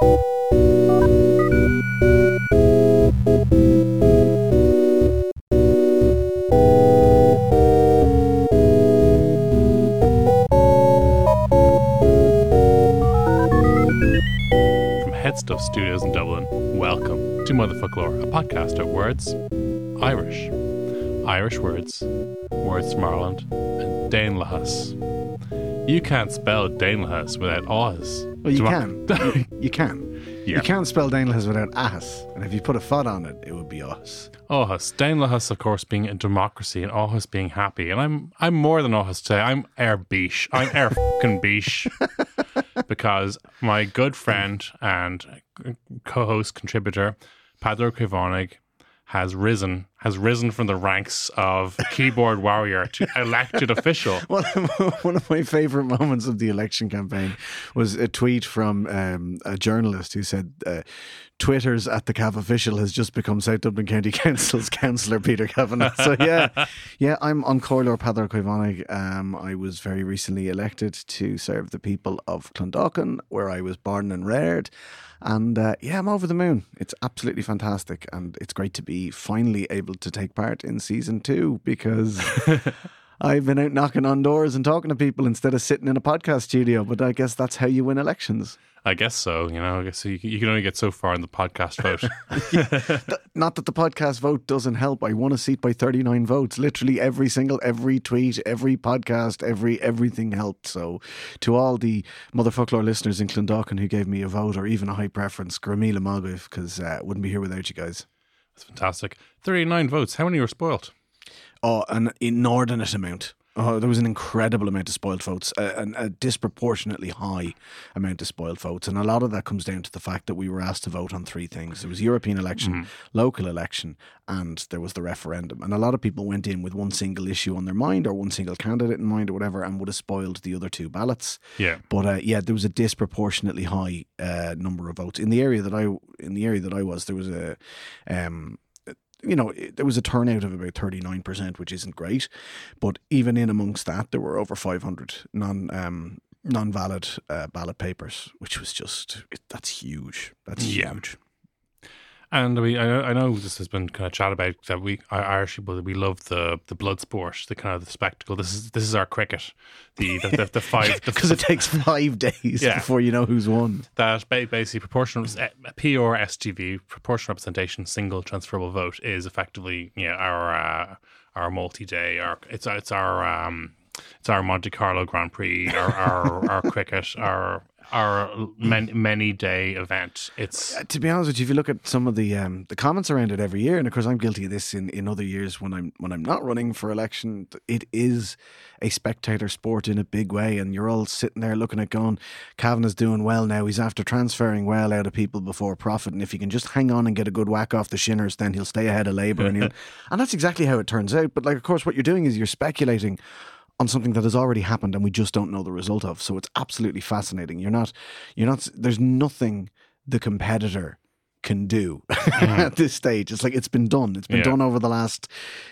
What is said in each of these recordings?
From Headstuff Studios in Dublin, welcome to Motherfoclóir, a podcast of words Irish. Irish words, words from Ireland, and Daonlathas. You can't spell Daonlathas without ahas. Well, you can. you, you can. Yeah. You can't spell Daonlathas without ahas. And if you put a fod on it, it would be us. Ahas. Daonlathas, of course, being a democracy and ahas being happy. And I'm I'm more than ahas today. I'm air beesh. I'm air fucking beesh. because my good friend and co-host contributor, Peadar Ó Caomhánaigh, has risen has risen from the ranks of keyboard warrior to elected official. One of, one of my favourite moments of the election campaign was a tweet from um, a journalist who said, uh, Twitter's at the Cav official has just become South Dublin County Council's councillor Peter Kavanagh. So yeah, yeah, I'm on Corlor Peadar Ó Caomhánaigh. Um, I was very recently elected to serve the people of Clondalkin, where I was born and reared. And uh, yeah, I'm over the moon. It's absolutely fantastic. And it's great to be finally able to take part in season two because I've been out knocking on doors and talking to people instead of sitting in a podcast studio. But I guess that's how you win elections. I guess so. You know, I guess you, you can only get so far in the podcast vote. Not that the podcast vote doesn't help. I won a seat by 39 votes. Literally every single, every tweet, every podcast, every everything helped. So to all the Motherfoclóir listeners in Clondalkin who gave me a vote or even a high preference, Gramila Malgriff, because uh, wouldn't be here without you guys. That's fantastic. Thirty-nine votes. How many were spoiled? Oh, an inordinate amount. Oh, there was an incredible amount of spoiled votes, a, a disproportionately high amount of spoiled votes, and a lot of that comes down to the fact that we were asked to vote on three things: there was European election, local election, and there was the referendum. And a lot of people went in with one single issue on their mind, or one single candidate in mind, or whatever, and would have spoiled the other two ballots. Yeah. But uh, yeah, there was a disproportionately high uh, number of votes in the area that I in the area that I was. There was a, um, you know, it- there was a turnout of about thirty nine percent, which isn't great. But even in amongst that, there were over five hundred non um, non valid uh, ballot papers, which was just it, that's huge. That's Yeah. huge. And we, I know, I know this has been kind of chat about that. We Irish people, we love the the blood sport, the kind of the spectacle. This is this is our cricket, the the, the, the five Because it takes five days Yeah. before you know who's won. that basically proportional eh, PR STV proportional representation single transferable vote is effectively yeah our uh, our multi day our it's it's our um it's our Monte Carlo Grand Prix our our, our cricket our our many many day event. It's Uh, to be honest with you, if you look at some of the um, the comments around it every year, and of course I'm guilty of this in, in other years when I'm when I'm not running for election, it is a spectator sport in a big way, and you're all sitting there looking at going, Kavanagh's doing well now. He's after transferring well out of people before profit, and if he can just hang on and get a good whack off the shinners, then he'll stay ahead of Labour, and he'll, and that's exactly how it turns out. But like, of course, what you're doing is you're speculating on something that has already happened and we just don't know the result of. So it's absolutely fascinating. You're not, you're not. There's nothing the competitor can do at this stage. It's like it's been done. It's been Yeah. done over the last.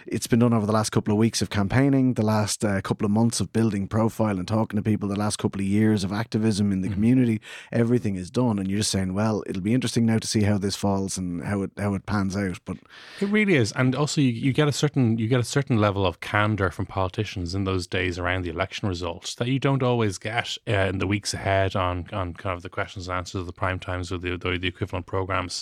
It's been done over the last couple of weeks of campaigning, the last uh, couple of months of building profile and talking to people, the last couple of years of activism in the community. Everything is done, and you're just saying, well, it'll be interesting now to see how this falls and how it how it pans out. But It really is, and also you, you get a certain you get a certain level of candor from politicians in those days around the election results that you don't always get uh, in the weeks ahead on on kind of the questions and answers of the prime times or the the, the equivalent programs,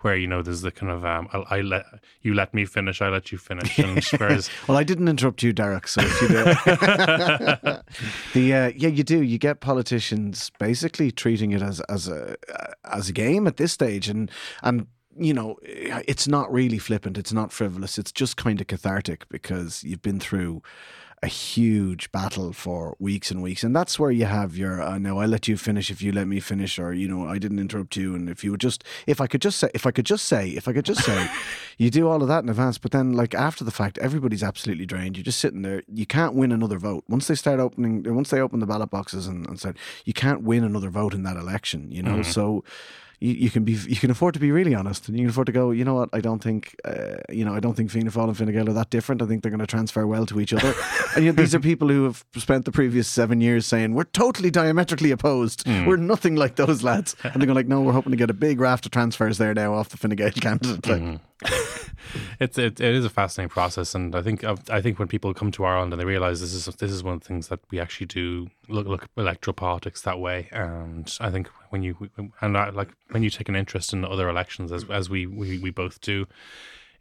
where you know there's the kind of um, I, I let you let me finish, I let you finish, and whereas Well, I didn't interrupt you, Darach. So if you do, the uh, yeah, you do. You get politicians basically treating it as as a as a game at this stage, and and you know, it's not really flippant. It's not frivolous. It's just kind of cathartic because you've been through a huge battle for weeks and weeks. And that's where you have your, uh, no, I let you finish if you let me finish, or, you know, I didn't interrupt you. And if you would just, if I could just say, if I could just say, if I could just say, you do all of that in advance. But then, like, after the fact, everybody's absolutely drained. You're just sitting there. You can't win another vote. Once they start opening, once they open the ballot boxes and, and said, you can't win another vote in that election, you know? So, you, you can be you can afford to be really honest and you can afford to go you know what? I don't think uh, you know I don't think Fianna Fáil and Fine Gael are that different. I think they're going to transfer well to each other. And you know, these are people who have spent the previous seven years saying we're totally diametrically opposed. We're nothing like those lads. And they're going like no we're hoping to get a big raft of transfers there now off the Fine Gael candidate. Like, it's it, it is a fascinating process, and I think I think when people come to Ireland and they realise this is this is one of the things that we actually do look look electoral politics that way, and I think when you and I, like when you take an interest in other elections as as we we, we both do,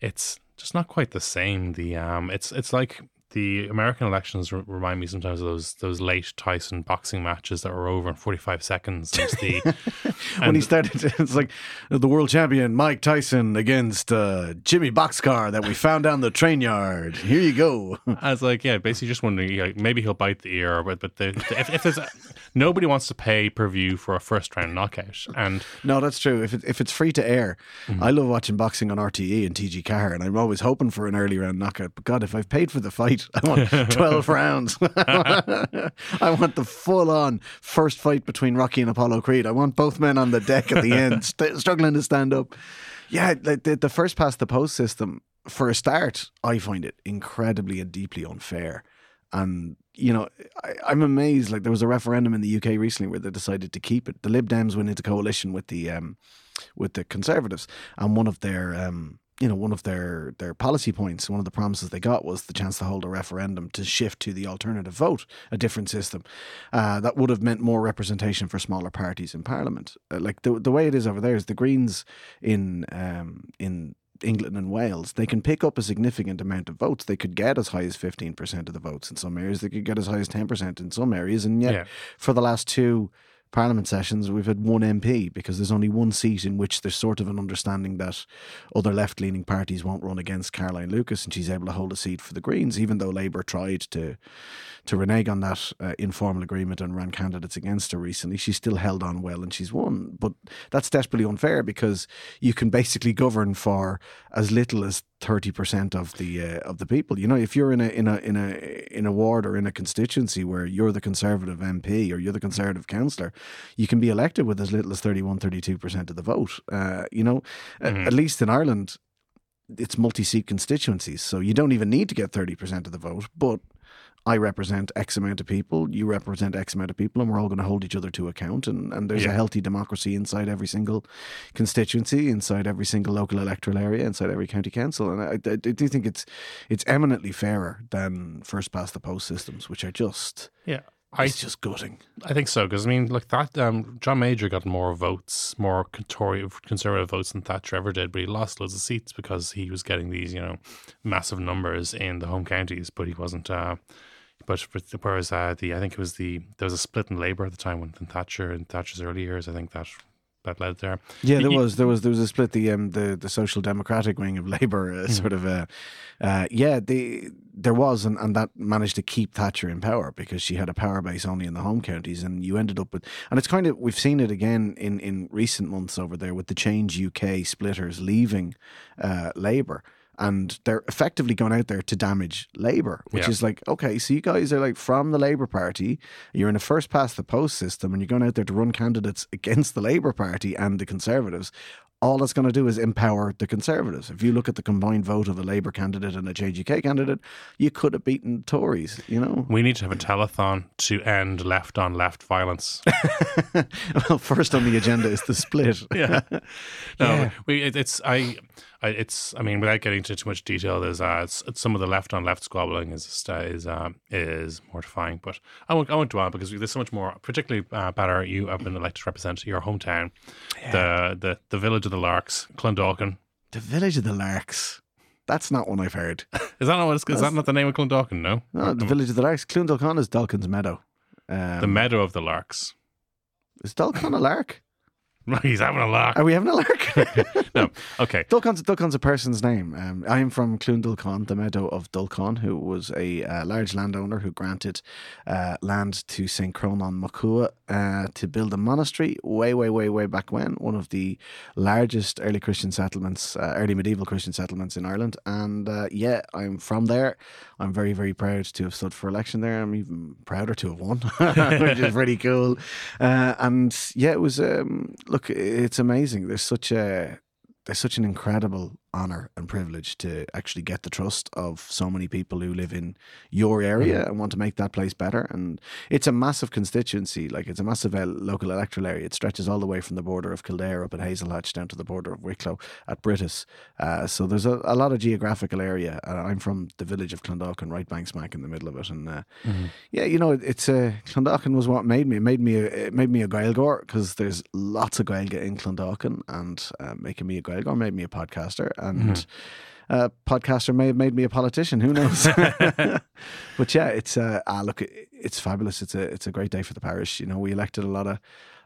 it's just not quite the same. The um, it's it's like the American elections r- remind me sometimes of those those late Tyson boxing matches that were over in forty five seconds. The, when he started it's like the world champion Mike Tyson against uh, Jimmy Boxcar that we found down the train yard here you go I was like, yeah, basically just wondering, yeah, maybe he'll bite the ear, but but the, the, if, if there's a, nobody wants to pay per view for a first round knockout, and No, that's true. If it, if it's free to air, I love watching boxing on RTE and TG4, and I'm always hoping for an early round knockout. But God, if I've paid for the fight, I want 12 rounds. I want the full on first fight between Rocky and Apollo Creed. I want both men on the deck at the end, st- struggling to stand up. Yeah, like the, the first past the post system, for a start, I find it incredibly and deeply unfair. And you know, I, I'm amazed. Like there was a referendum in the UK recently where they decided to keep it. The Lib Dems went into coalition with the um, with the Conservatives, and one of their um, you know one of their their policy points, one of the promises they got was the chance to hold a referendum to shift to the alternative vote, a different system uh, that would have meant more representation for smaller parties in Parliament. Uh, like the the way it is over there is the Greens in um, in England and Wales, they can pick up a significant amount of votes. They could get as high as 15% of the votes in some areas. They could get as high as 10% in some areas. And yet, Yeah. for the last two parliament sessions, we've had one MP because there's only one seat in which there's sort of an understanding that other left leaning parties won't run against Caroline Lucas and she's able to hold a seat for the Greens, even though Labour tried to to renege on that uh, informal agreement and ran candidates against her recently. She still held on well and she's won. But that's desperately unfair because you can basically govern for as little as thirty percent of the uh, of the people. You know, if you're in a in a in a in a ward or in a constituency where you're the Conservative MP or you're the Conservative councillor, you can be elected with as little as 31, 32 percent of the vote. Uh, you know, A- at least in Ireland, it's multi-seat constituencies, so you don't even need to get thirty percent of the vote, but I represent X amount of people, you represent X amount of people, and we're all going to hold each other to account. And, and there's a healthy democracy inside every single constituency, inside every single local electoral area, inside every county council. And I, I, I do think it's it's eminently fairer than first past the post systems, which are just yeah, I it's just gutting. I think so because I mean, like that, um, John Major got more votes, more conservative, votes than Thatcher ever did, but he lost loads of seats because he was getting these, you know, massive numbers in the home counties, but he wasn't. Uh, but whereas uh, the I think it was the there was a split in Labour at the time when Thatcher in Thatcher's early years, I think that that led there. Yeah, there You- was there was there was a split. The um the, the social democratic wing of Labour, uh, sort of uh, uh, yeah, the there was, and, and that managed to keep Thatcher in power because she had a power base only in the home counties, and you ended up with, and it's kind of we've seen it again in in recent months over there with the Change UK splitters leaving uh, Labour. And they're effectively going out there to damage Labour, which Yeah. is like, okay, so you guys are like from the Labour Party, you're in a first past the post system, and you're going out there to run candidates against the Labour Party and the Conservatives. All that's going to do is empower the Conservatives. If you look at the combined vote of a Labour candidate and a JGK candidate, you could have beaten Tories, you know? We need to have a telethon to end left on left violence. well, first on the agenda is the split. yeah. No, Yeah. we it, it's I, I it's I mean without getting into too much detail, there's uh some of the left on left squabbling is uh, is uh, is mortifying. But I won't I won't dwell because there's so much more. Particularly, uh, Batter, you have been elected to represent your hometown, the the the village of the Larks, Clondalkin. The Village of the Larks. That's not one I've heard. Is that not what it's, is that not the name of Clondalkin? No, No, the Village of the Larks. Clondalkin is Dalkin's Meadow. Um, the meadow of the Larks. is Dalkin a lark? He's having a lark. Are we having a lark? no. Okay. Dulcon's, Dulcon's a person's name. Um, I am from Clún Dulcon, the meadow of Dulcon, who was a uh, large landowner who granted uh, land to St. Cronan Mochua uh, to build a monastery way, way, way, way back when. One of the largest early Christian settlements, uh, early medieval Christian settlements in Ireland. And uh, yeah, I'm from there. I'm very, very proud to have stood for election there. I'm even prouder to have won, which is pretty cool. Uh, and yeah, it was. Um, look, it's amazing. There's such a there's such an incredible honor and privilege to actually get the trust of so many people who live in your area and want to make that place better. And it's a massive constituency, like it's a massive uh, local electoral area. It stretches all the way from the border of Kildare up at Hazelhatch down to the border of Wicklow at Brittas. Uh, so there's a, a, lot of geographical area. Uh, I'm from the village of Clondalkin, right bang smack in the middle of it. And uh, mm-hmm. yeah, you know, it's uh, Clondalkin was what made me. It made me a, it made me a Gaeilgeoir because there's lots of Gaeilge in Clondalkin, and uh, making me a Gaeilgeoir made me a podcaster and. Uh, podcaster may have made me a politician. Who knows? but yeah, it's uh, ah, look, it's fabulous. It's a it's a great day for the parish. You know, we elected a lot of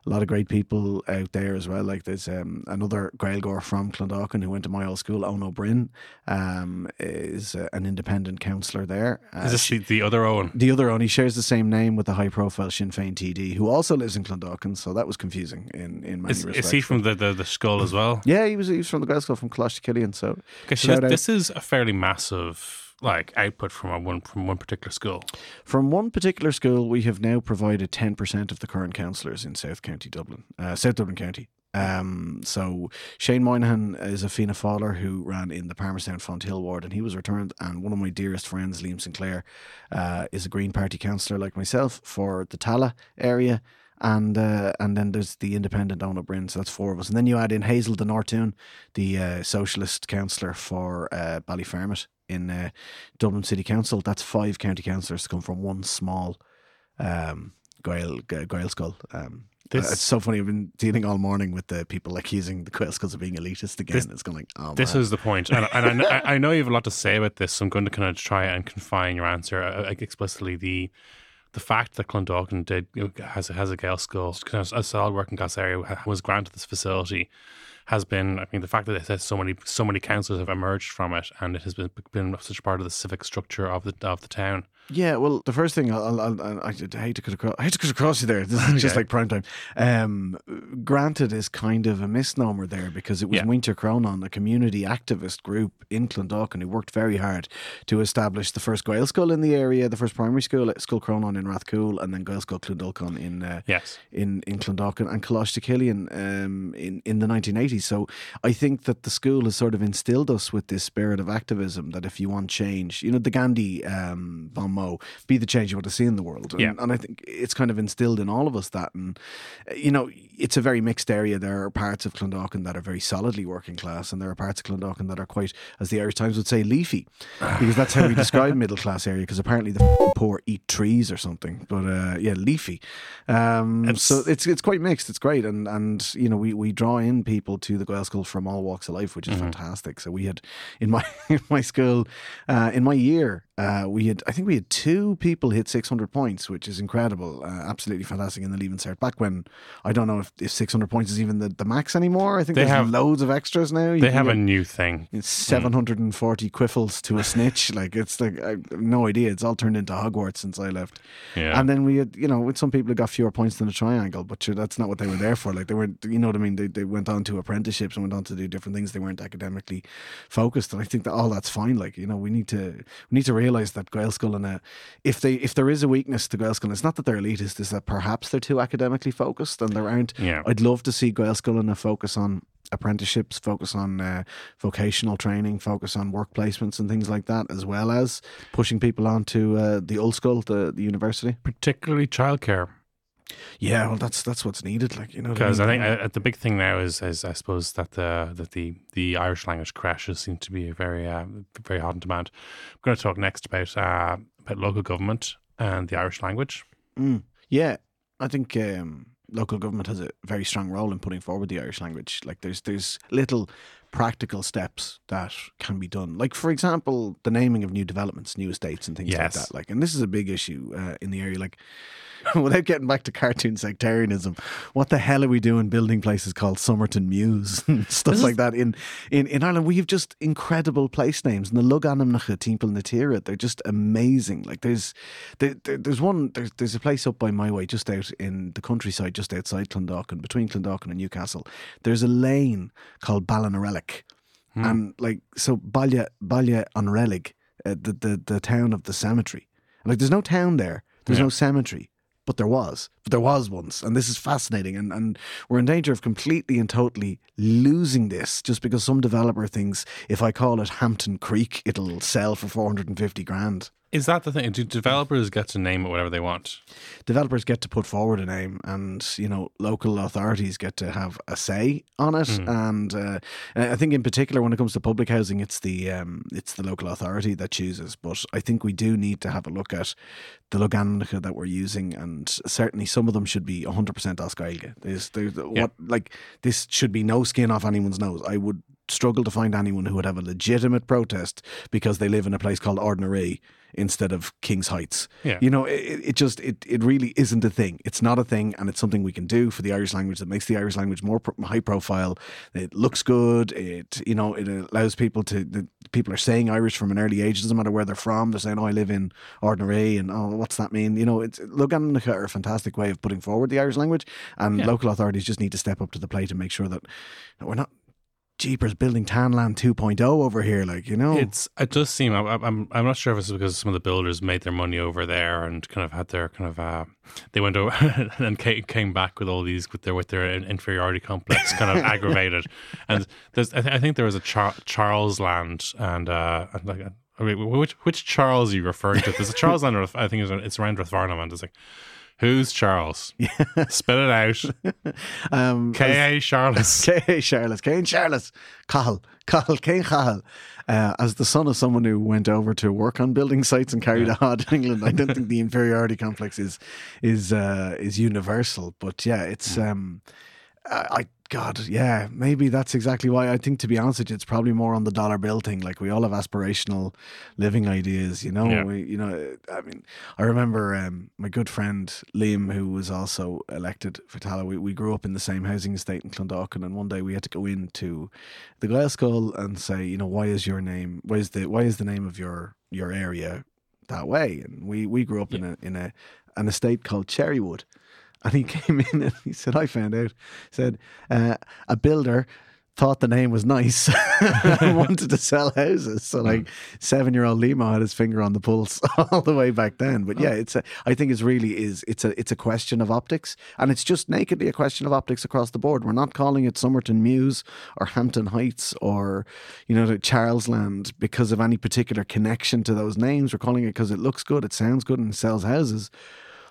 a lot of great people out there as well. Like there's um, another Gaeilgeoir from Clondalkin who went to my old school, Owen O'Brien, um, is uh, an independent councillor there. Uh, is this she, the other Owen? The other Owen. He shares the same name with the high profile Sinn Féin TD, who also lives in Clondalkin, so that was confusing in, in many is, respects. Is he from the, the, the Schuil as well? Yeah, he was, he was from the Gael School from Coláiste So, okay, so this, this is a fairly massive like output from a one from one particular school? From one particular school, we have now provided ten percent of the current councillors in South County Dublin, uh, South Dublin County. Um, so Shane Moynihan is a Fianna Fáiler who ran in the Palmerstown Fonthill ward, and he was returned. And one of my dearest friends, Liam Sinclair, uh, is a Green Party councillor like myself for the Tallaght area and uh, and then there's the independent Owen O'Brien, so that's four of us. And then you add in Hazel de Nortúin, the uh, socialist councillor for uh, Ballyfermot, in uh, Dublin City Council. That's five county councillors to come from one small um, Gael, Gaelscoil. Um, this, it's so funny. I've been dealing all morning with the people accusing the Gaelscoils of being elitist again. This, it's going like, oh, This man. is the point. And, and I, I, know you have a lot to say about this, so I'm going to kind of try and confine your answer uh, explicitly. The the fact that Clondalkin did has has a kind of a solid working class area, was granted this facility has been, I mean, the fact that it has so many so many councils have emerged from it, and it has been been such part of the civic structure of the of the town. Yeah, well, the first thing I'll, I'll, I'll, i hate to cut across, I hate to cut across you there. This is okay. just like prime time. Um, granted, is kind of a misnomer there because it was yeah. Muintir Cronan, a community activist group in Clondalkin, who worked very hard to establish the first Gael school in the area, the first primary school, School Cronan in Rathcoole, and then Gael School Clondalkin in uh, yes in in Clondalkin and Cillian um, in in the 1980s. So I think that the school has sort of instilled us with this spirit of activism that if you want change, you know, the Gandhi um, bomb be the change you want to see in the world. And, yeah. and I think it's kind of instilled in all of us that. And, you know, it's a very mixed area. There are parts of Clondalkin that are very solidly working class, and there are parts of Clondalkin that are quite, as the Irish Times would say, leafy, because that's how we describe middle class area. Because apparently the poor eat trees or something. But uh, yeah, leafy. Um, it's, so it's it's quite mixed. It's great, and and you know we we draw in people to the Gael school from all walks of life, which is mm-hmm. fantastic. So we had in my in my school uh, in my year uh, we had, I think we had two people hit 600 points, which is incredible. Uh, absolutely fantastic in the Leaving Cert. Back when, I don't know if, if 600 points is even the, the max anymore. I think they have loads of extras now. You they have a new thing. It's 740 mm. quiffles to a snitch. like, it's like, I no idea. It's all turned into Hogwarts since I left. Yeah. And then we had, you know, with some people who got fewer points than a triangle, but sure, that's not what they were there for. Like, they were, you know what I mean? They, they went on to apprenticeships and went on to do different things. They weren't academically focused. And I think that all that's fine. Like, you know, we need to, we need to realize that Gael school and a, if they if there is a weakness to Gaelscoil, it's not that they're elitist, is that perhaps they're too academically focused and there aren't. Yeah. I'd love to see Gaelscoil and a focus on apprenticeships, focus on uh, vocational training, focus on work placements and things like that, as well as pushing people onto uh, the old school, the, the university. Particularly childcare. Yeah, well, that's that's what's needed, like you know. Because I, mean? I, think uh, the big thing now is, is I suppose that the that the the Irish language crashes seem to be very uh, very hot in demand. We're going to talk next about uh, about local government and the Irish language. Mm. Yeah, I think um, local government has a very strong role in putting forward the Irish language. Like there's there's little practical steps that can be done. Like for example, the naming of new developments, new estates, and things like that. Like, and this is a big issue uh, in the area. Like, without getting back to cartoon sectarianism, what the hell are we doing building places called Somerton Mews and stuff like that in, in in Ireland? We have just incredible place names. And the logainmneacha Timpel Natira, they're just amazing. Like there's there, there- there's one there's there's a place up by my way, just out in the countryside, just outside Clondalkin, between Clondalkin and Newcastle. There's a lane called Ballinarelic. And like so Balya Balya on Relic, uh, the, the the town of the cemetery. And like there's no town there. There's Yeah. no cemetery. But there was. There was once. And this is fascinating. And, and we're in danger of completely and totally losing this just because some developer thinks if I call it Hampton Creek, it'll sell for 450 grand. Is that the thing? Do developers get to name it whatever they want? Developers get to put forward a name, and you know local authorities get to have a say on it. And uh, I think, in particular, when it comes to public housing, it's the um, it's the local authority that chooses. But I think we do need to have a look at the logainmneacha that we're using, and certainly some of them should be 100% Oscailga. There's, there's what like this should be no skin off anyone's nose. I would struggle to find anyone who would have a legitimate protest because they live in a place called Ordinary instead of King's Heights. Yeah. You know, it, it just it, it really isn't a thing. It's not a thing, and it's something we can do for the Irish language that makes the Irish language more pro- high profile. It looks good. It you know it allows people to the, people are saying Irish from an early age. It doesn't matter where they're from. They're saying, "Oh, I live in Ordinary," and "Oh, what's that mean?" You know, it's logan Loganica are a fantastic way of putting forward the Irish language, and Yeah. local authorities just need to step up to the plate and make sure that we're not. Jeepers building Tanland 2.0 over here, like you know. It's it does seem I- I'm I'm not sure if it's because some of the builders made their money over there and kind of had their kind of uh they went over and came, came back with all these with their with their inferiority complex kind of aggravated and there's I, th- I think there was a Char- Charles Land and uh and like I mean, which which Charles are you referring to? There's a Charles Land. I think it's, around Rathfarnham, and it's like, who's Charles? Spell it out. um, K A Charles. K. Charles. Kane Charles. Cahill, Cahill, Kane Cahill. Uh, as the son of someone who went over to work on building sites and carried a hod in England, I don't think the inferiority complex is is uh, is universal. But yeah, it's um, I, I God, yeah, maybe that's exactly why. I think, to be honest with you, it's probably more on the dollar bill thing. Like we all have aspirational living ideas, you know. Yeah. We, you know, I mean, I remember um, my good friend Liam, who was also elected for Tallaght. We, we grew up in the same housing estate in Clondalkin, and one day we had to go into the School and say, you know, why is your name? Why is the why is the name of your your area that way? And we we grew up in a in a an estate called Cherrywood. And he came in and he said, I found out, said, uh, a builder thought the name was nice and wanted to sell houses. So, like, seven year old Limo had his finger on the pulse all the way back then. But yeah, it's a, I think it's really is, it's a, it's a question of optics. And it's just nakedly a question of optics across the board. We're not calling it Somerton Mews or Hampton Heights or, you know, the Charles Land because of any particular connection to those names. We're calling it because it looks good, it sounds good, and sells houses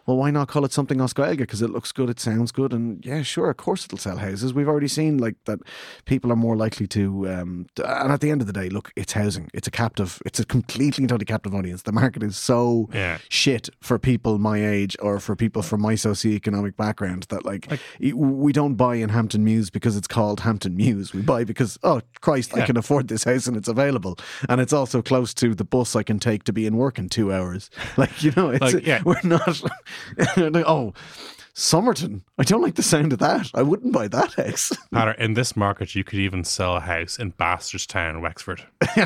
well, why not call it something Oscailga? Because it looks good, it sounds good, and yeah, sure, of course it'll sell houses. We've already seen like that people are more likely to, um, and at the end of the day, look, it's housing. It's a captive, it's a completely and totally captive audience. The market is so Yeah. shit for people my age or for people from my socioeconomic background that like, y- we don't buy in Hampton Mews because it's called Hampton Mews. We buy because oh Christ, I can afford this house and it's available, and it's also close to the bus I can take to be in work in two hours. Like you know, it's Like, yeah. we're not. like, oh, Somerton. I don't like the sound of that. I wouldn't buy that house. Patter, in this market, you could even sell a house in Bastardstown, Wexford.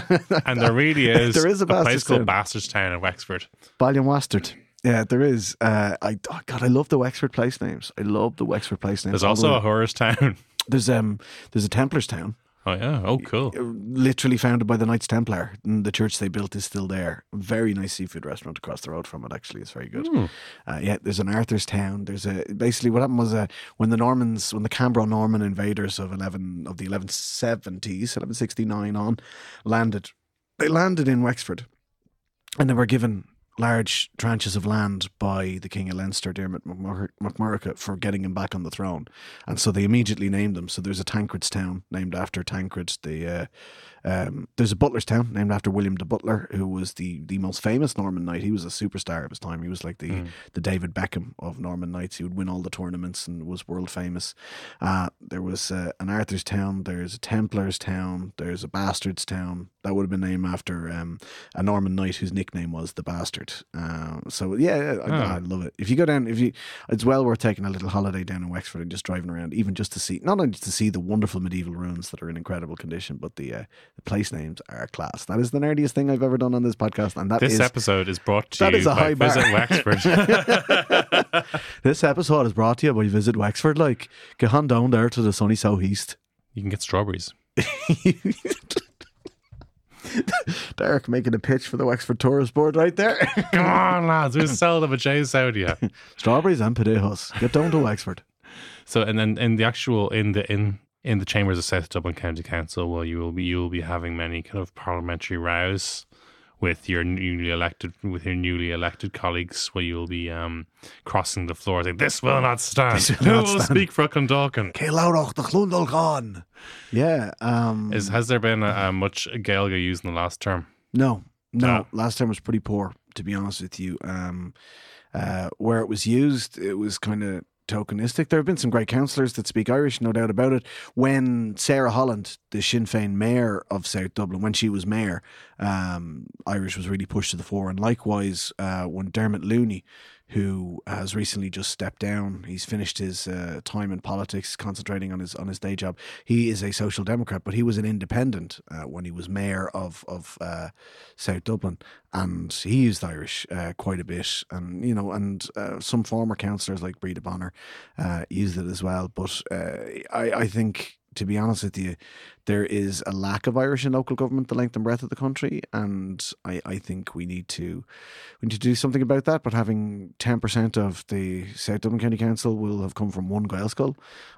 and there really is, There is a place called Bastardstown. In Wexford. Ballion Wastard. Yeah, there is. Uh, I oh God, I love the Wexford place names. I love the Wexford place names. There's also a Horrors Town. there's um there's a Templars town, Oh, yeah. Oh, cool. uh, literally founded by the Knights Templar. And the church they built is still there. Very nice seafood restaurant across the road from it. Actually, it's very good. Uh, yeah, there's an Arthur's town. There's a basically what happened was uh, when the Normans, when the Cambro Norman invaders of eleven of the 1170s, 1169 on, landed. They landed in Wexford, and they were given large tranches of land by the King of Leinster, Dermot McMur- for getting him back on the throne. And so they immediately named them. So there's a Tancred's town named after Tancred, the uh, um, there's a Butler's town named after William de Butler, who was the, the most famous Norman knight. He was a superstar of his time. He was like the, Mm. the David Beckham of Norman knights. He would win all the tournaments and was world famous. Uh, there was uh, an Arthur's Town. There's a Templars Town. There's a Bastards Town. That would have been named after um, a Norman knight whose nickname was the Bastard. Uh, so yeah, I, Oh. I love it. If you go down, if you, it's well worth taking a little holiday down in Wexford and just driving around, even just to see, not only to see the wonderful medieval ruins that are in incredible condition, but the uh, the place names are class. That is the nerdiest thing I've ever done on this podcast, and that This is- episode is brought to That you is a by high bar. Visit Wexford. this episode is brought to you by Visit Wexford. Like, get on down there to the sunny southeast. you can get strawberries. Darach making a pitch for the Wexford Tourist Board right there. Come on, lads. We'll sell them a J Saudia. Strawberries and potatoes. Get down to Wexford. So, and then in the actual in the in in the chambers of South Dublin County Council, well, you will be you will be having many kind of parliamentary rows with your newly elected with your newly elected colleagues, where you will be um, crossing the floor saying, "This will not stand. This will Who not will stand." speak for Clondalkin?" The Clondal Yeah. Um, Is has there been a, a much Gaeilge used in the last term? No, no. No. Last time was pretty poor, to be honest with you. Um, uh, where it was used, it was kind of tokenistic. There have been some great councillors that speak Irish, no doubt about it. When Sarah Holland, the Sinn Féin mayor of South Dublin, when she was mayor, um, Irish was really pushed to the fore. And likewise, uh, when Dermot Looney, who has recently just stepped down, he's finished his uh, time in politics, concentrating on his on his day job. He is a social democrat, but he was an independent uh, when he was mayor of of uh, South Dublin, and he used Irish uh, quite a bit. And you know, and uh, some former councillors like Breda Bonner uh, used it as well. But I, I think. To be honest with you, there is a lack of Irish in local government the length and breadth of the country, and I, I think we need to we need to do something about that. But having ten percent of the South Dublin County Council will have come from one Gaelscoil,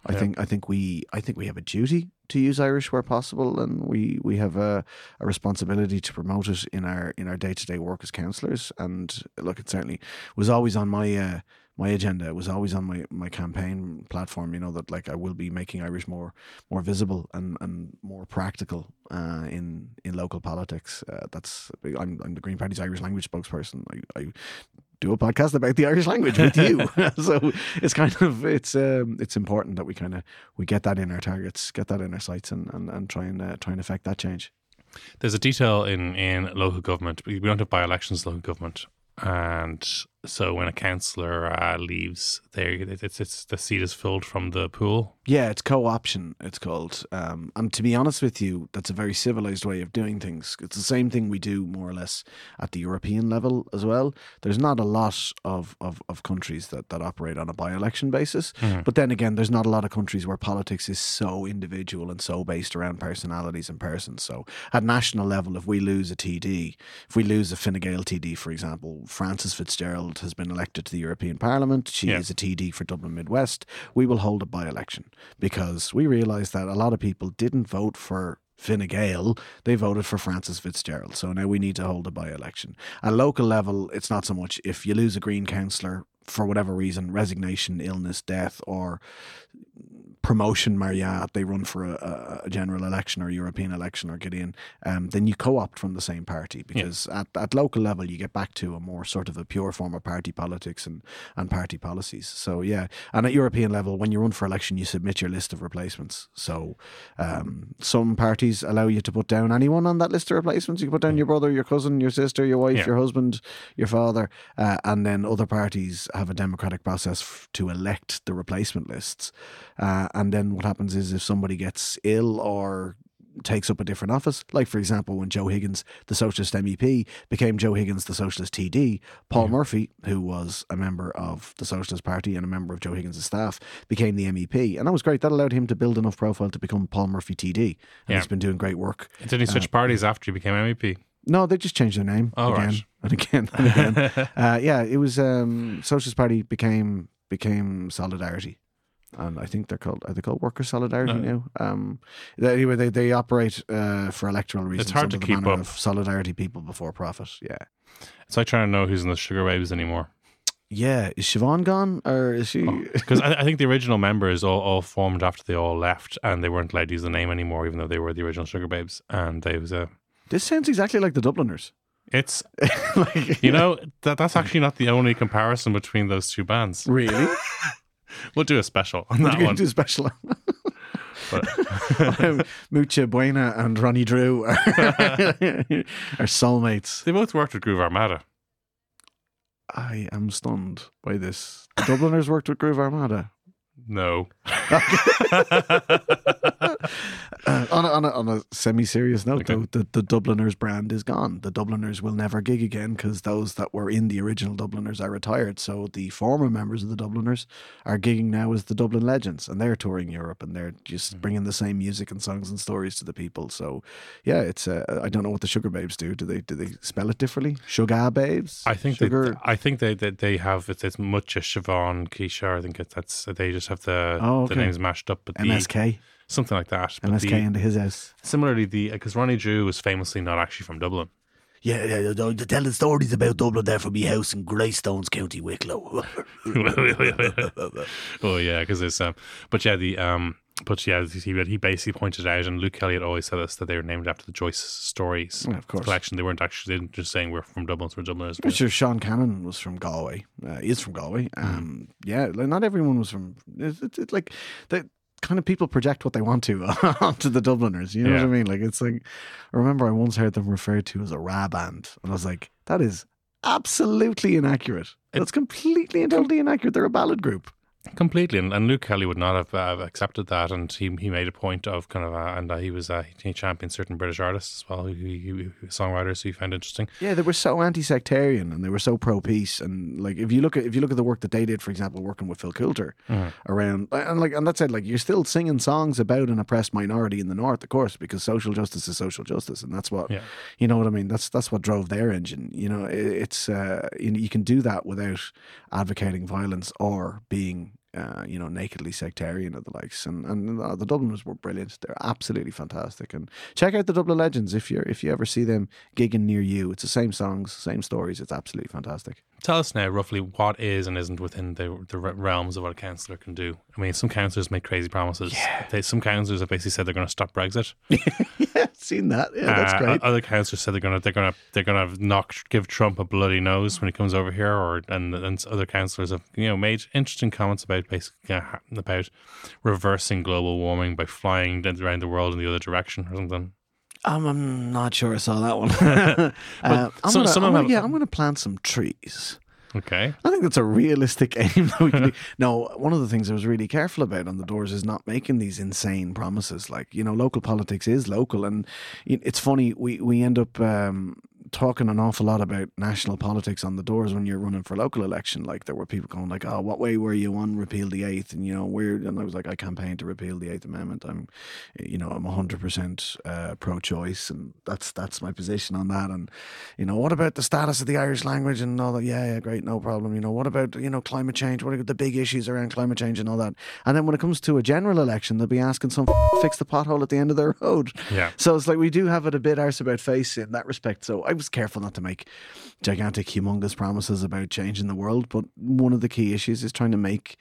I Yeah. think I think we I think we have a duty to use Irish where possible, and we we have a, a responsibility to promote it in our in our day to day work as councillors. And look, it certainly was always on my. Uh, my agenda it was always on my, my campaign platform you know that like I will be making Irish more more visible and, and more practical uh, in in local politics uh, that's I'm, I'm the Green Party's Irish language spokesperson I, I do a podcast about the Irish language with you. so it's kind of it's um, it's important that we kind of we get that in our targets, get that in our sights, and and, and try and uh, try and affect that change. There's a detail in, in local government. We we don't have by elections local government, and so when a councillor uh, leaves, there it's it's the seat is filled from the pool. Yeah, it's co-option. It's called. Um, and to be honest with you, that's a very civilized way of doing things. It's the same thing we do more or less at the European level as well. There's not a lot of, of, of countries that, that operate on a by-election basis. But then again, there's not a lot of countries where politics is so individual and so based around personalities and persons. So at national level, if we lose a TD, if we lose a Fine Gael TD, for example, Frances Fitzgerald has been elected to the European Parliament. She Yeah. is a TD for Dublin Midwest. We will hold a by-election because we realise that a lot of people didn't vote for Fine Gael, they voted for Frances Fitzgerald. So now we need to hold a by election. At local level, it's not so much if you lose a Green councillor for whatever reason, resignation, illness, death, or promotion, Mariat, they run for a, a, general election or European election or get in, um, then you co opt from the same party because at, at local level you get back to a more sort of a pure form of party politics and, and party policies. So, yeah. And at European level, when you run for election, you submit your list of replacements. So, um, some parties allow you to put down anyone on that list of replacements. You can put down your brother, your cousin, your sister, your wife, Yeah. your husband, your father, uh, and then other parties have a democratic process f- to elect the replacement lists. Uh, and then what happens is if somebody gets ill or takes up a different office, like for example, when Joe Higgins, the Socialist MEP, became Joe Higgins, the Socialist TD, Paul Murphy, who was a member of the Socialist Party and a member of Joe Higgins' staff, became the MEP. And that was great. That allowed him to build enough profile to become Paul Murphy TD. And Yeah. he's been doing great work. Did he switch parties after he became MEP? No, they just changed their name Oh, again right. and again and again. uh, yeah, it was um, Socialist Party became became Solidarity, and I think they're called are they called Worker Solidarity No. now? Um, they- anyway, they they operate uh, for electoral reasons. It's hard to keep up. of Solidarity people before profit. Yeah, It's like trying to know who's in the Sugababes anymore. yeah. Is Siobhan gone or is she? Because I, I think the original members all, all formed after they all left and they weren't allowed to use the name anymore, even though they were the original Sugababes. And they was a. This sounds exactly like the Dubliners. It's like, you know that that's actually not the only comparison between those two bands. really? We'll do a special on We're that one. do a special. But um, Mutya Buena and Ronnie Drew are, are soulmates. they both worked with Groove Armada. I am stunned by this. The Dubliners worked with Groove Armada. No. Uh, on, a, on, a, on a semi-serious note, Okay. though, the, the Dubliners brand is gone. The Dubliners will never gig again because those that were in the original Dubliners are retired. So the former members of the Dubliners are gigging now as the Dublin Legends, and they're touring Europe, and they're just bringing the same music and songs and stories to the people. So, yeah, it's. Uh, I don't know what the Sugababes do. Do they do they spell it differently? Sugababes. I think Sugar. they, I think they, they they have it's, it's much as Siobhan Keisha. I think it, that's they just have the Oh, the names mashed up, but the MSK, something like that. But MSK the, into his house. similarly, the because Ronnie Drew was famously not actually from Dublin. Yeah, yeah, yeah, they're telling stories about Dublin there from my house in Greystones, County Wicklow. oh yeah, because it's um, but yeah, the um, but yeah, he he basically pointed out, and Luke Kelly had always said this that they were named after the Joyce stories Yeah, of course. collection. They weren't actually they didn't just saying we're from Dublin, so we're Dubliners. Pretty sure Sean Cannon was from Galway. Uh, he is from Galway. Mm-hmm. Um, Yeah, like not everyone was from. It's, it's, it's like the kind of people project what they want to onto the Dubliners. You know what I mean? Like it's like I remember I once heard them referred to as a ra band, and I was like, that is absolutely inaccurate. That's completely and totally inaccurate. They're a ballad group. Completely, and, and Luke Kelly would not have uh, accepted that, and he he made a point of kind of, uh, and uh, he was uh, he championed certain British artists as well, who, who, who songwriters who he found interesting. Yeah, they were so anti-sectarian and they were so pro-peace. And like, if you look at if you look at the work that they did, for example, working with Phil Coulter around, and like, and that said, like, you're still singing songs about an oppressed minority in the north, of course, because social justice is social justice, and that's what Yeah. you know what I mean. That's that's what drove their engine. You know, it, it's uh, you, know, you can do that without advocating violence or being. Uh, you know, nakedly sectarian or the likes, and and uh, the Dubliners were brilliant. They're absolutely fantastic. And check out the Dublin Legends if you if you ever see them gigging near you. It's the same songs, same stories. It's absolutely fantastic. Tell us now roughly what is and isn't within the the realms of what a councillor can do. I mean, some councillors make crazy promises. They, some councillors have basically said they're going to stop Brexit. yeah, seen that. Yeah, that's Uh, great. Other councillors said they're going to they're going to they're going to knock give Trump a bloody nose when he comes over here, or and and other councillors have you know made interesting comments about basically uh, about reversing global warming by flying around the world in the other direction or something. I'm, I'm not sure I saw that one. uh, I'm some- gonna, some I'm gonna- them- yeah, I'm going to plant some trees. Okay, I think that's a realistic aim that we can do. No, one of the things I was really careful about on the doors is not making these insane promises. Like, you know, local politics is local. And it's funny, we, we end up um, talking an awful lot about national politics on the doors when you're running for local election. Like, there were people going like, oh, what way were you on repeal the eighth? And, you know, we're, and I was like, I campaigned to repeal the eighth amendment. I'm, you know, I'm 100% uh, pro choice. And that's, that's my position on that. And, you know, what about the status of the Irish language and all that? Yeah, yeah, great, no problem. You know, what about, you know, climate change? What are the big issues around climate change and all that? And then when it comes to a general election, they'll be asking some fix the pothole at the end of their road. yeah. So it's like we do have it a bit arse about face in that respect. So I was careful not to make gigantic, humongous promises about changing the world. But one of the key issues is trying to make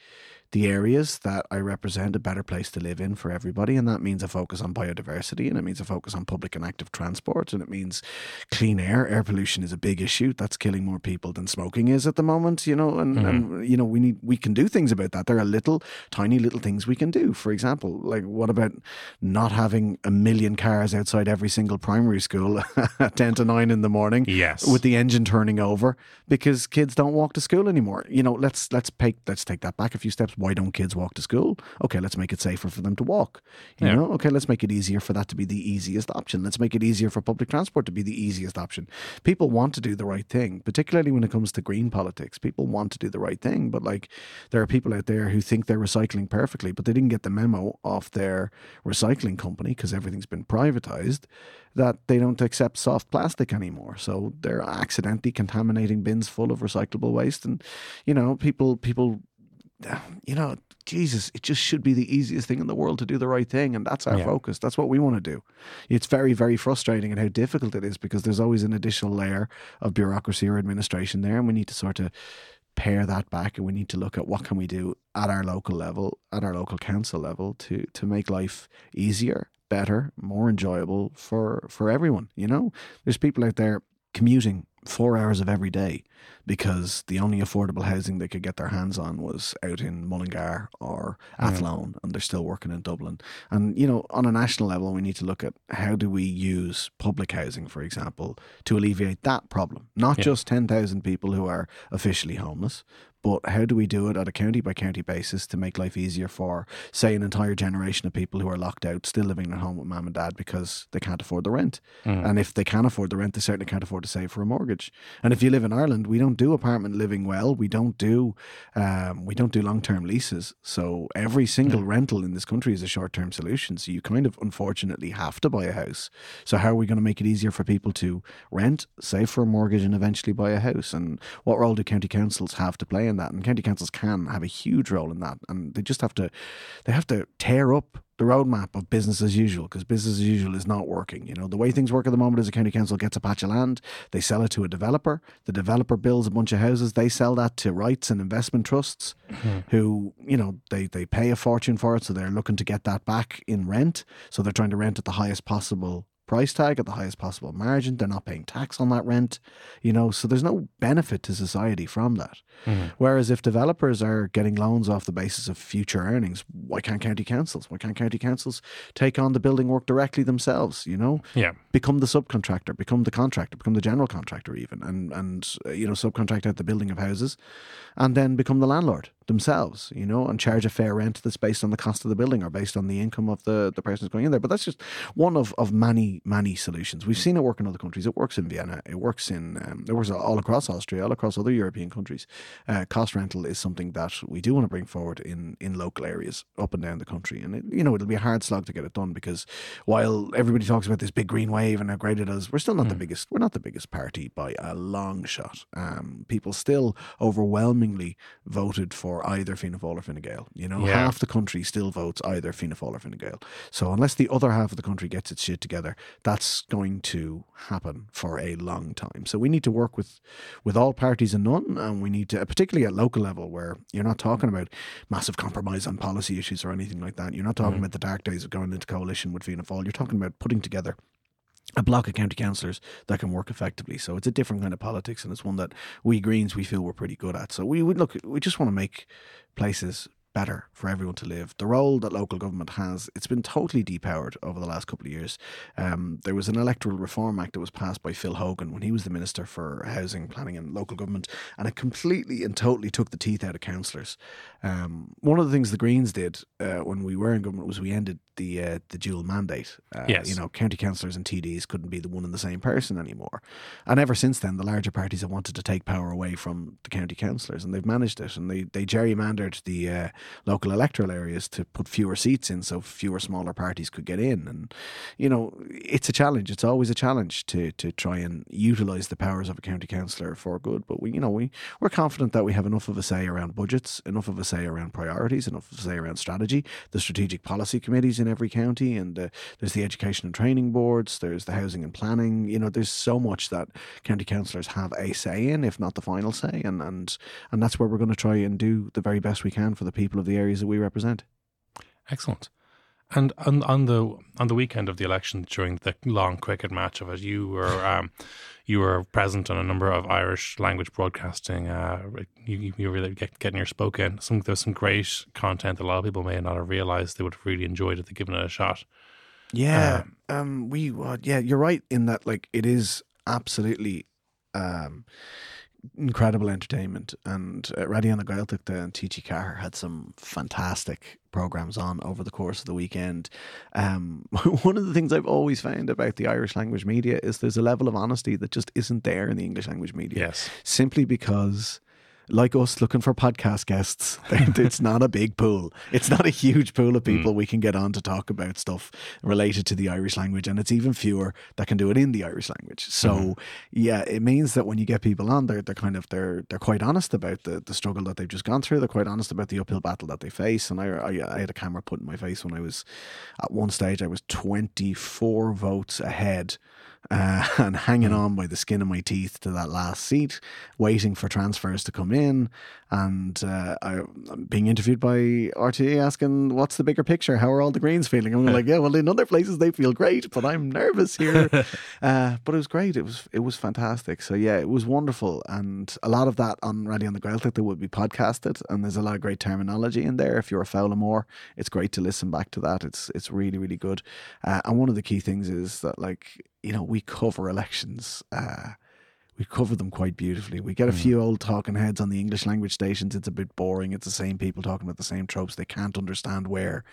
the areas that I represent a better place to live in for everybody. And that means a focus on biodiversity and it means a focus on public and active transport and it means clean air. Air pollution is a big issue. That's killing more people than smoking is at the moment, you know, and, and mm-hmm. you know, we need we can do things about that. There are little tiny little things we can do. For example, like what about not having a million cars outside every single primary school at ten to nine in the morning? Yes. With the engine turning over because kids don't walk to school anymore. You know, let's let's take let's take that back a few steps. Why don't kids walk to school? Okay, let's make it safer for them to walk. You Yeah. know, okay, let's make it easier for that to be the easiest option. Let's make it easier for public transport to be the easiest option. People want to do the right thing, particularly when it comes to green politics. People want to do the right thing, but like there are people out there who think they're recycling perfectly, but they didn't get the memo off their recycling company because everything's been privatized that they don't accept soft plastic anymore. So they're accidentally contaminating bins full of recyclable waste and you know, people people you know, Jesus, it just should be the easiest thing in the world to do the right thing. And that's our Yeah. focus. That's what we want to do. It's very, very frustrating and how difficult it is because there's always an additional layer of bureaucracy or administration there. And we need to sort of pare that back and we need to look at what can we do at our local level, at our local council level to to make life easier, better, more enjoyable for for everyone. You know, there's people out there commuting four hours of every day because the only affordable housing they could get their hands on was out in Mullingar or Athlone, and they're still working in Dublin. And you know, on a national level, we need to look at how do we use public housing, for example, to alleviate that problem. Not Yeah. just ten thousand people who are officially homeless, but how do we do it at a county by county basis to make life easier for, say, an entire generation of people who are locked out, still living at home with mum and dad because they can't afford the rent? And if they can't afford the rent, they certainly can't afford to save for a mortgage. And if you live in Ireland, we don't do apartment living well. We don't do um, we don't do long term leases. So every single rental in this country is a short term solution. So you kind of unfortunately have to buy a house. So how are we going to make it easier for people to rent, save for a mortgage, and eventually buy a house? And what role do county councils have to play that? And county councils can have a huge role in that. And they just have to they have to tear up the roadmap of business as usual because business as usual is not working. You know, the way things work at the moment is a county council gets a patch of land, they sell it to a developer, the developer builds a bunch of houses, they sell that to rights and investment trusts hmm. who, you know, they, they pay a fortune for it, so they're looking to get that back in rent. So they're trying to rent at the highest possible price tag at the highest possible margin. They're not paying tax on that rent, you know, so there's no benefit to society from that. Whereas if developers are getting loans off the basis of future earnings, why can't county councils? Why can't county councils take on the building work directly themselves, you know? Yeah. become the subcontractor, become the contractor, become the general contractor, even, and and uh, you know subcontract out the building of houses, and then become the landlord themselves, you know, and charge a fair rent that's based on the cost of the building or based on the income of the the person who's going in there. But that's just one of of many many solutions. We've seen it work in other countries. It works in Vienna. It works in um, it works all across Austria, all across other European countries. Uh, cost rental is something that we do want to bring forward in in local areas up and down the country, and it, you know it'll be a hard slog to get it done because while everybody talks about this big green wave and how great it is, we're still not the biggest. We're not the biggest party by a long shot. Um, people still overwhelmingly voted for either Fianna Fáil or Fine Gael. You know, Yeah. half the country still votes either Fianna Fáil or Fine Gael. So unless the other half of the country gets its shit together, that's going to happen for a long time. So we need to work with with all parties and none, and we need to, particularly at local level, where you're not talking about massive compromise on policy issues or anything like that. You're not talking mm. about the dark days of going into coalition with Fianna Fáil. You're talking about putting together a block of county councillors that can work effectively. So it's a different kind of politics, and it's one that we Greens we feel we're pretty good at. So we would look. We just want to make places better for everyone to live. The role that local government has, it's been totally depowered over the last couple of years. Um, there was an electoral reform act that was passed by Phil Hogan when he was the minister for housing, planning, and local government, and it completely and totally took the teeth out of councillors. Um, one of the things the Greens did uh, when we were in government was we ended the uh, the dual mandate. Uh, Yes. you know, county councillors and TDs couldn't be the one and the same person anymore. And ever since then, the larger parties have wanted to take power away from the county councillors, and they've managed it. And they, they gerrymandered the uh, local electoral areas to put fewer seats in, so fewer smaller parties could get in. And you know, it's a challenge. It's always a challenge to to try and utilise the powers of a county councillor for good. But we, you know, we we're confident that we have enough of a say around budgets, enough of a say around priorities, enough of a say around strategy. The strategic policy committees in every county, and uh, there's the education and training boards. There's the housing and planning. You know, there's so much that county councillors have a say in, if not the final say, and and and that's where we're going to try and do the very best we can for the people of the areas that we represent. Excellent. And on, on the on the weekend of the election, during the long cricket match of it, you were um, you were present on a number of Irish language broadcasting. Uh, you, you were really get, getting your spoke in. Some there was some great content that a lot of people may not have realised they would have really enjoyed if they'd given it a shot. Yeah, um, we uh, yeah, you're right in that like it is absolutely um incredible entertainment and uh, Raidió na Gaeltachta and TG4 had some fantastic programs on over the course of the weekend. Um, one of the things I've always found about the Irish language media is there's a level of honesty that just isn't there in the English language media Yes. simply because like us looking for podcast guests. it's not a big pool. It's not a huge pool of hmm. people we can get on to talk about stuff related to the Irish language, and it's even fewer that can do it in the Irish language. So mm-hmm. yeah, it means that when you get people on, they're they're kind of they're they're quite honest about the the struggle that they've just gone through. They're quite honest about the uphill battle that they face. And I I, I had a camera put in my face when I was at one stage I was twenty four votes ahead uh, and hanging on by the skin of my teeth to that last seat, waiting for transfers to come in, and uh, I, I'm being interviewed by RTE asking, "What's the bigger picture? How are all the Greens feeling?" I'm like, "Yeah, well, in other places they feel great, but I'm nervous here." uh, but it was great. It was it was fantastic. So yeah, it was wonderful, and a lot of that on Raidió na Gaeltachta that would be podcasted, and there's a lot of great terminology in there. If you're a foghlaimeoir, it's great to listen back to that. It's it's really really good. Uh, and one of the key things is that like you know we cover elections. Uh, we cover them quite beautifully. We get a mm. few old talking heads on the English language stations. It's a bit boring. It's the same people talking about the same tropes. They can't understand where,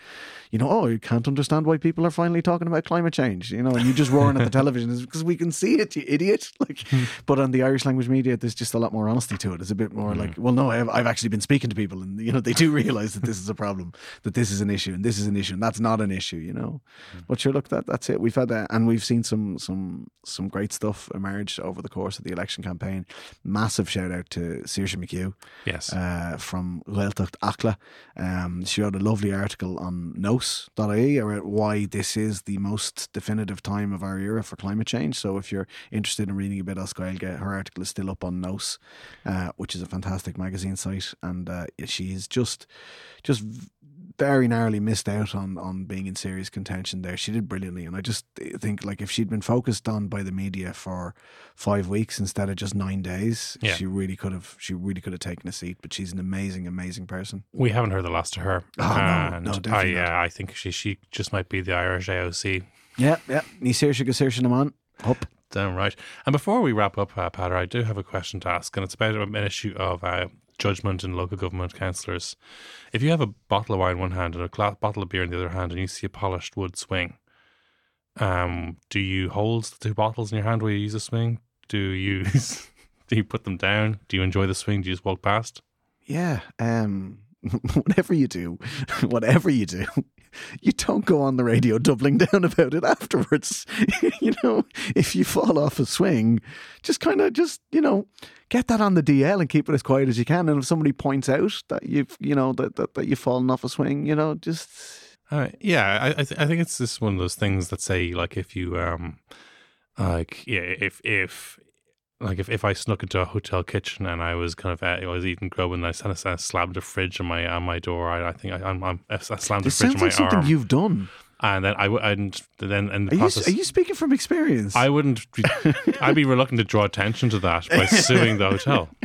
you know, oh, you can't understand why people are finally talking about climate change, you know, and you just roaring at the television is because we can see it, you idiot. Like, hmm. but on the Irish language media, there's just a lot more honesty to it. It's a bit more like, well, no, I've, I've actually been speaking to people, and you know, they do realize that this is a problem, that this is an issue, and this is an issue, and that's not an issue, you know. Hmm. But sure, look, that that's it. We've had that, and we've seen some some some great stuff emerge over the course of the election campaign. Massive shout out to Saoirse McHugh Yes. uh, from Gaeltacht Acla. Um, she wrote a lovely article on nos.ie about why this is the most definitive time of our era for climate change. So if you're interested in reading a bit of Gaeilge, her article is still up on Nos, uh, which is a fantastic magazine site, and uh, she's just just very narrowly missed out on on being in serious contention there. She did brilliantly, and I just think like if she'd been focused on by the media for five weeks instead of just nine days, Yeah. she really could have she really could have taken a seat. But she's an amazing, amazing person. We haven't heard the last of her. Oh, no, and no, I, definitely not. yeah, I think she she just might be the Irish AOC. Yeah, yeah. Ní séir go sin am up. Damn right. And before we wrap up, uh, Peadar, I do have a question to ask, and it's about an issue of uh, judgment in local government councillors. If you have a bottle of wine in one hand and a bottle of beer in the other hand, and you see a polished wood swing, um, do you hold the two bottles in your hand while you use the swing? Do you do you put them down? Do you enjoy the swing? Do you just walk past? Yeah. Um whatever you do, whatever you do, you don't go on the radio doubling down about it afterwards. you know, if you fall off a swing, just kind of just, you know, get that on the DL and keep it as quiet as you can. And if somebody points out that you've, you know, that, that, that you've fallen off a swing, you know, just Uh, yeah, I I, th- I think it's just one of those things that say like if you um like yeah if if like if, if I snuck into a hotel kitchen and I was kind of uh, I was eating grub and I of slammed a fridge on my on my door I, I think I, I'm, I'm I slammed the it fridge sounds on my like something arm you've done. and then I would and then in the Are you, are you speaking from experience? I wouldn't be, I'd be reluctant to draw attention to that by suing the hotel.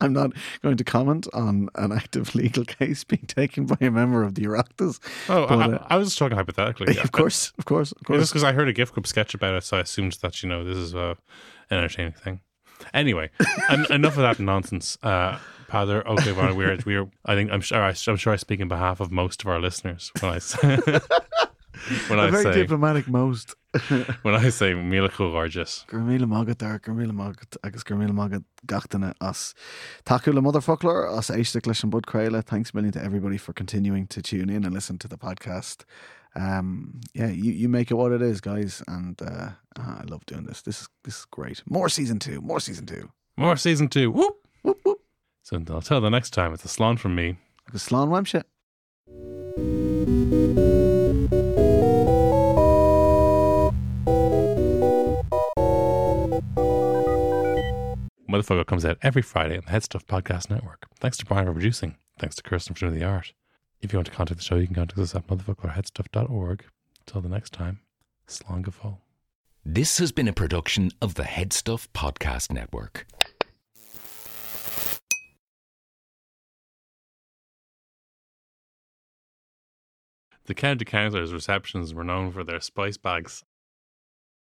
I'm not going to comment on an active legal case being taken by a member of the Oireachtas. Oh, But, I, I was just talking hypothetically. of course, of course, of course. just because I heard a Gift Grub sketch about it, so I assumed that you know this is a an entertaining thing. Anyway, en- enough of that nonsense, uh, Peadar. Okay, well, we're we're. I think I'm sure I, I'm sure I speak in behalf of most of our listeners when I say when A I very say diplomatic most. when I say Miracle gorgeous. Gurmíle mágad ar gurmíle mágad agus gurmíle mágad gatainna as taú le Motherfoclóir as éiste leis an bud creile. Thanks a million to everybody for continuing to tune in and listen to the podcast. Um, yeah, you, you make it what it is, guys, and uh, ah, I love doing this. This is this is great. More season two. More season two. More season two. Whoop. Whoop whoop. So until the next time, it's a slán from me. Agus slán weimse. Motherfoclóir comes out every Friday on the Head Stuff Podcast Network. Thanks to Brian for producing. Thanks to Kirsten for doing the art. If you want to contact the show, you can contact us at motherfocloir@headstuff.org. Until the next time, slongafol. This has been a production of the Headstuff Podcast Network. The county councillors' receptions were known for their spice bags